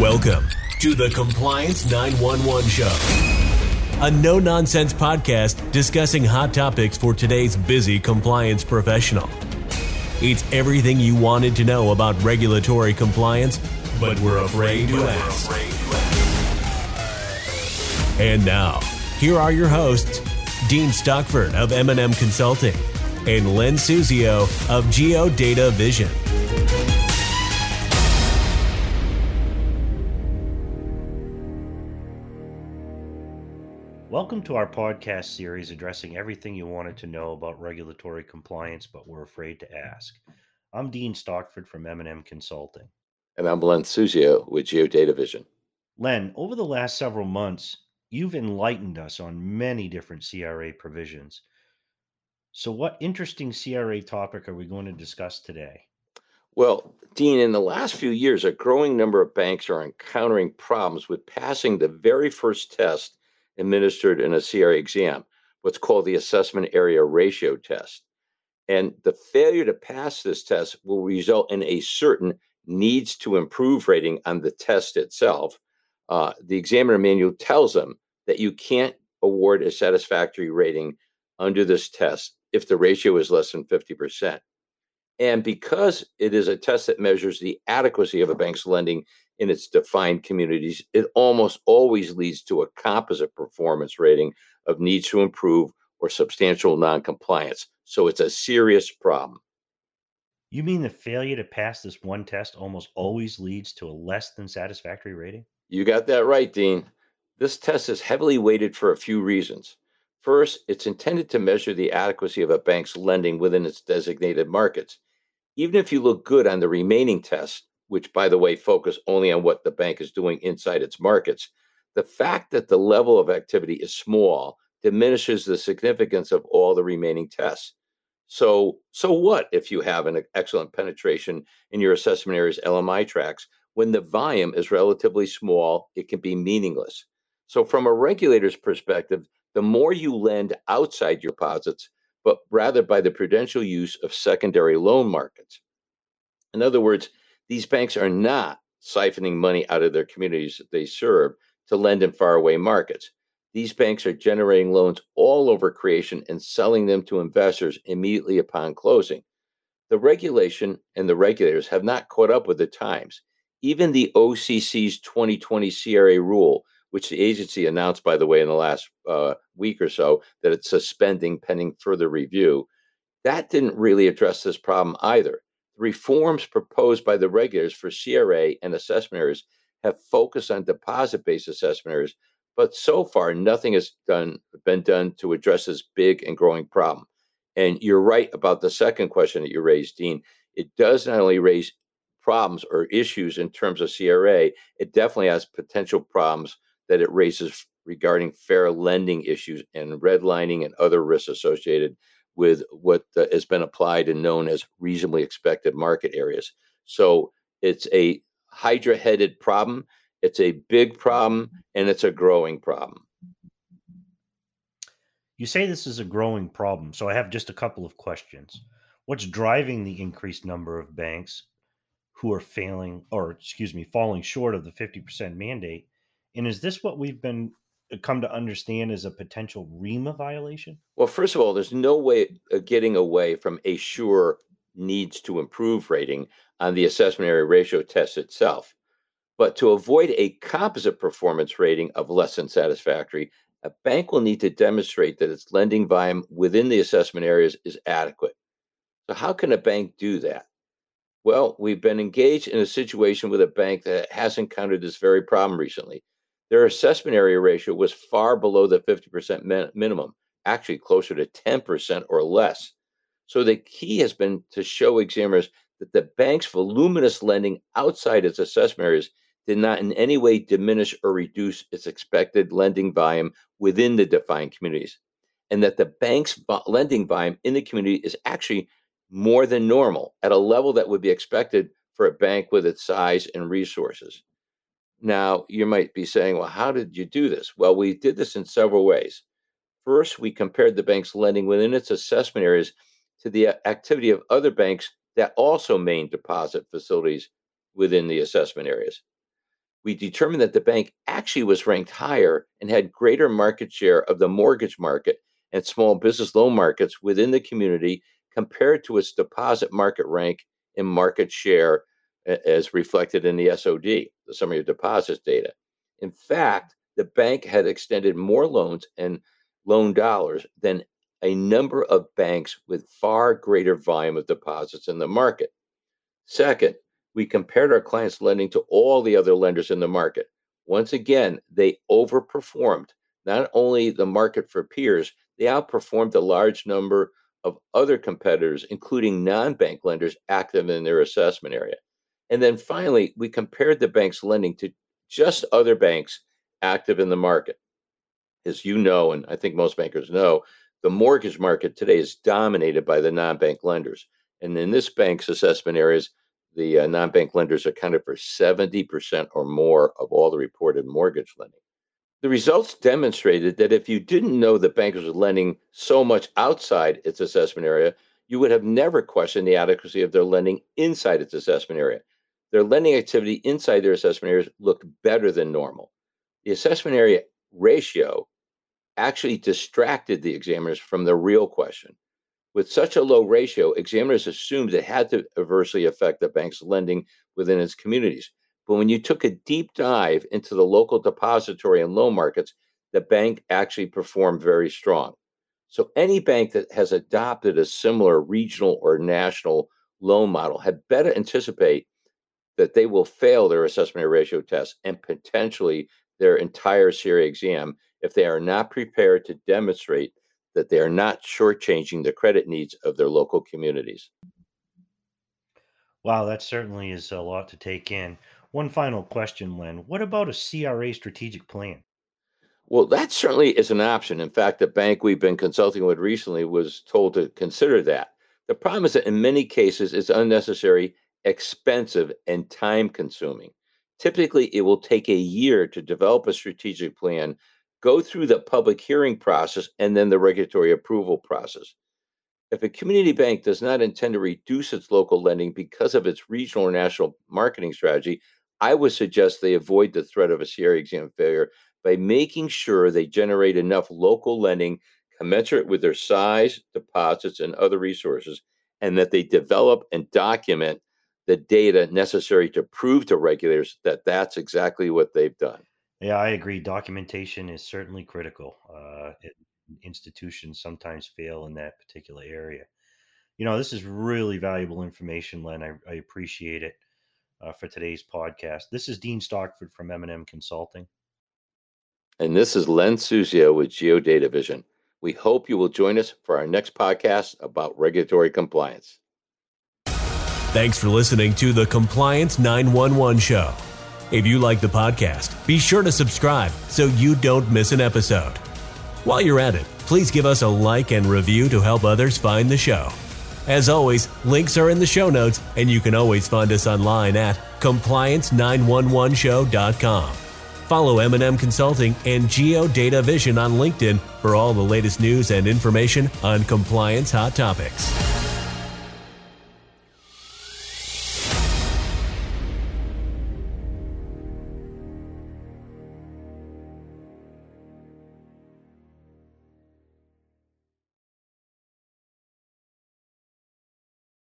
Welcome to the Compliance 911 Show, a no nonsense podcast discussing hot topics for today's busy compliance professional. It's everything you wanted to know about regulatory compliance, but we're afraid to ask. And now, here are your hosts, Dean Stockford of M&M Consulting and Len Suzio of GeoData Vision. Welcome to our podcast series addressing everything you wanted to know about regulatory compliance but were afraid to ask. I'm Dean Stockford from M&M Consulting. And I'm Len Suzio with GeoData Vision. Len, over the last several months, you've enlightened us on many different CRA provisions. So, what interesting CRA topic are we going to discuss today? Well, Dean, in the last few years, a growing number of banks are encountering problems with passing the very first test administered in a CRA exam, what's called the assessment area ratio test. And the failure to pass this test will result in a certain needs to improve rating on the test itself. Uh, the examiner manual tells them that you can't award a satisfactory rating under this test if the ratio is less than 50%. And because it is a test that measures the adequacy of a bank's lending in its defined communities, it almost always leads to a composite performance rating of needs to improve or substantial noncompliance. So it's a serious problem. You mean the failure to pass this one test almost always leads to a less than satisfactory rating? You got that right, Dean. This test is heavily weighted for a few reasons. First, it's intended to measure the adequacy of a bank's lending within its designated markets. Even if you look good on the remaining tests, which by the way focus only on what the bank is doing inside its markets, the fact that the level of activity is small diminishes the significance of all the remaining tests. So, so what if you have an excellent penetration in your assessment area's LMI tracts? When the volume is relatively small, it can be meaningless. So, from a regulator's perspective, the more you lend outside your deposits, but rather by the prudential use of secondary loan markets. In other words, these banks are not siphoning money out of their communities that they serve to lend in faraway markets. These banks are generating loans all over creation and selling them to investors immediately upon closing. The regulation and the regulators have not caught up with the times. Even the OCC's 2020 CRA rule which the agency announced, by the way, in the last uh, week or so, that it's suspending pending further review. That didn't really address this problem either. Reforms proposed by the regulators for CRA and assessment areas have focused on deposit based assessment areas, but so far nothing has done, been done to address this big and growing problem. And you're right about the second question that you raised, Dean. It does not only raise problems or issues in terms of CRA, it definitely has potential problems that it raises regarding fair lending issues and redlining and other risks associated with what uh, has been applied and known as reasonably expected market areas. So it's a hydra headed problem, it's a big problem, and it's a growing problem. You say this is a growing problem, so I have just a couple of questions. What's driving the increased number of banks who are failing, or excuse me, falling short of the 50% mandate? And is this what we've been Uh, come to understand as a potential REMA violation? Well, first of all, there's no way of getting away from a sure needs to improve rating on the assessment area ratio test itself. But to avoid a composite performance rating of less than satisfactory, a bank will need to demonstrate that its lending volume within the assessment areas is adequate. So, how can a bank do that? Well, we've been engaged in a situation with a bank that has encountered this very problem recently. Their assessment area ratio was far below the 50% min- minimum, actually closer to 10% or less. So the key has been to show examiners that the bank's voluminous lending outside its assessment areas did not in any way diminish or reduce its expected lending volume within the defined communities, and that the bank's lending volume in the community is actually more than normal at a level that would be expected for a bank with its size and resources. Now, you might be saying, well, how did you do this? Well, we did this in several ways. First, we compared the bank's lending within its assessment areas to the activity of other banks that also main deposit facilities within the assessment areas. we determined that the bank actually was ranked higher and had greater market share of the mortgage market and small business loan markets within the community compared to its deposit market rank and market share as reflected in the SOD, the summary of deposits data. In fact, the bank had extended more loans and loan dollars than a number of banks with far greater volume of deposits in the market. Second, we compared our clients' lending to all the other lenders in the market. Once again, they overperformed not only the market for peers, they outperformed a large number of other competitors, including non bank lenders active in their assessment area. And then finally, we compared the bank's lending to just other banks active in the market. As you know, and I think most bankers know, the mortgage market today is dominated by the non bank lenders. And in this bank's assessment areas, the uh, non bank lenders accounted for 70% or more of all the reported mortgage lending. The results demonstrated that if you didn't know that bankers were lending so much outside its assessment area, you would have never questioned the adequacy of their lending inside its assessment area. Their lending activity inside their assessment areas looked better than normal. The assessment area ratio actually distracted the examiners from the real question. With such a low ratio, examiners assumed it had to adversely affect the bank's lending within its communities. But when you took a deep dive into the local depository and loan markets, the bank actually performed very strong. So any bank that has adopted a similar regional or national loan model had better anticipate that they will fail their assessment ratio test and potentially their entire CRA exam if they are not prepared to demonstrate that they are not shortchanging the credit needs of their local communities. Wow, that certainly is a lot to take in. One final question, Len. What about a CRA strategic plan? Well, that certainly is an option. In fact, the bank we've been consulting with recently was told to consider that. The problem is that in many cases, it's unnecessary, expensive, and time consuming. Typically, it will take a year to develop a strategic plan, go through the public hearing process, and then the regulatory approval process. If a community bank does not intend to reduce its local lending because of its regional or national marketing strategy, I would suggest they avoid the threat of a CRA exam failure by making sure they generate enough local lending commensurate with their size, deposits, and other resources, and that they develop and document the data necessary to prove to regulators that that's exactly what they've done. Yeah, I agree. Documentation is certainly critical. Uh, it, institutions sometimes fail in that particular area. You know, this is really valuable information, Len. I, I appreciate it uh, for today's podcast. This is Dean Stockford from M&M Consulting. And this is Len Suzio with Geodata Vision. We hope you will join us for our next podcast about regulatory compliance. Thanks for listening to the Compliance 911 Show. If you like the podcast, be sure to subscribe so you don't miss an episode. While you're at it, please give us a like and review to help others find the show. As always, links are in the show notes, and you can always find us online at compliance911show.com. Follow M&M Consulting and Geodata Vision on LinkedIn for all the latest news and information on compliance hot topics.